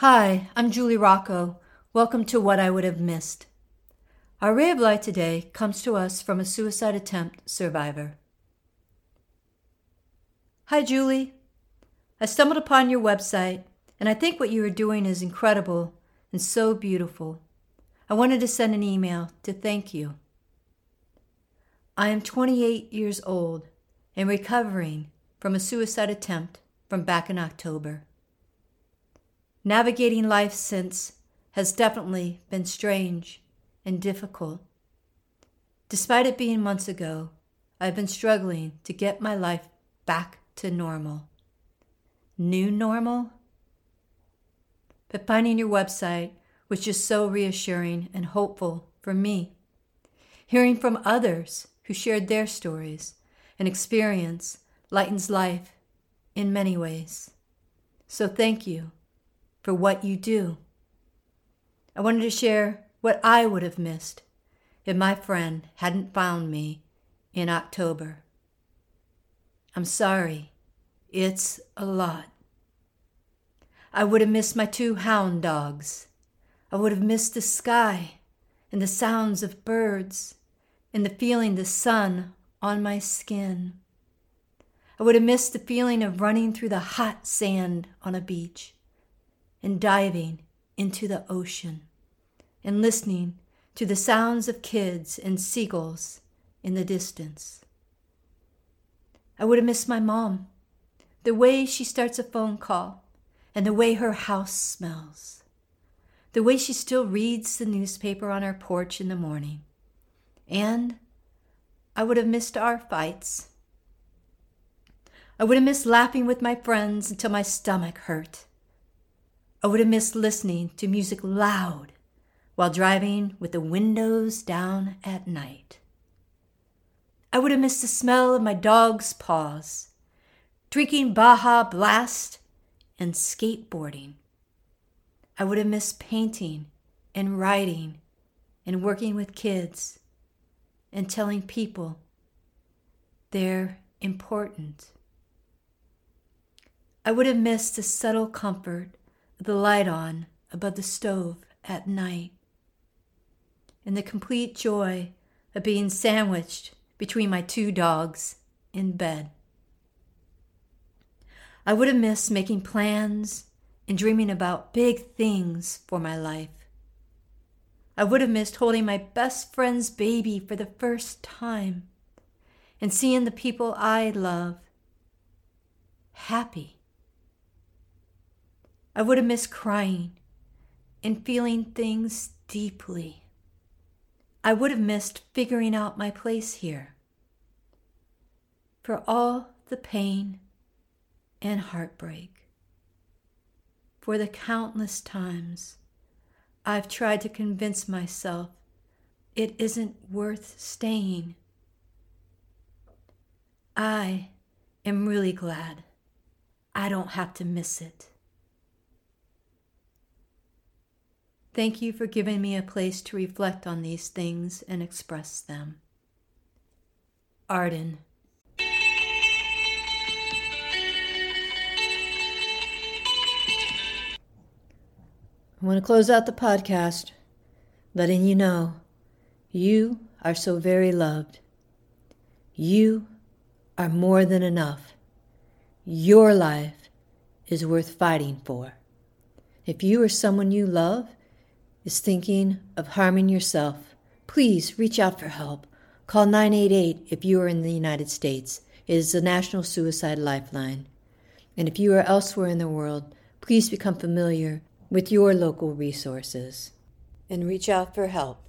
Hi, I'm Julie Rocco. Welcome to What I Would Have Missed. Our ray of light today comes to us from a suicide attempt survivor. Hi, Julie. I stumbled upon your website, and I think what you are doing is incredible and so beautiful. I wanted to send an email to thank you. I am 28 years old and recovering from a suicide attempt from back in October. Navigating life since has definitely been strange and difficult. Despite it being months ago, I've been struggling to get my life back to normal. New normal? But finding your website was just so reassuring and hopeful for me. Hearing from others who shared their stories and experience lightens life in many ways. So thank you for what you do. I wanted to share what I would have missed if my friend hadn't found me in October. I'm sorry, it's a lot. I would have missed my two hound dogs. I would have missed the sky and the sounds of birds and the feeling the sun on my skin. I would have missed the feeling of running through the hot sand on a beach and diving into the ocean and listening to the sounds of kids and seagulls in the distance. I would have missed my mom, the way she starts a phone call and the way her house smells, the way she still reads the newspaper on her porch in the morning and I would have missed our fights. I would have missed laughing with my friends until my stomach hurt. I would have missed listening to music loud while driving with the windows down at night. I would have missed the smell of my dog's paws, drinking Baja Blast, and skateboarding. I would have missed painting and writing and working with kids and telling people they're important. I would have missed the subtle comfort the light on above the stove at night and the complete joy of being sandwiched between my two dogs in bed. I would have missed making plans and dreaming about big things for my life. I would have missed holding my best friend's baby for the first time and seeing the people I love happy. I would have missed crying and feeling things deeply. I would have missed figuring out my place here. For all the pain and heartbreak, for the countless times I've tried to convince myself it isn't worth staying. I am really glad I don't have to miss it. Thank you for giving me a place to reflect on these things and express them. Arden. I want to close out the podcast letting you know you are so very loved. You are more than enough. Your life is worth fighting for. If you or someone you love is thinking of harming yourself, please reach out for help. Call 988 if you are in the United States. It is the National Suicide Lifeline. And if you are elsewhere in the world, please become familiar with your local resources and reach out for help.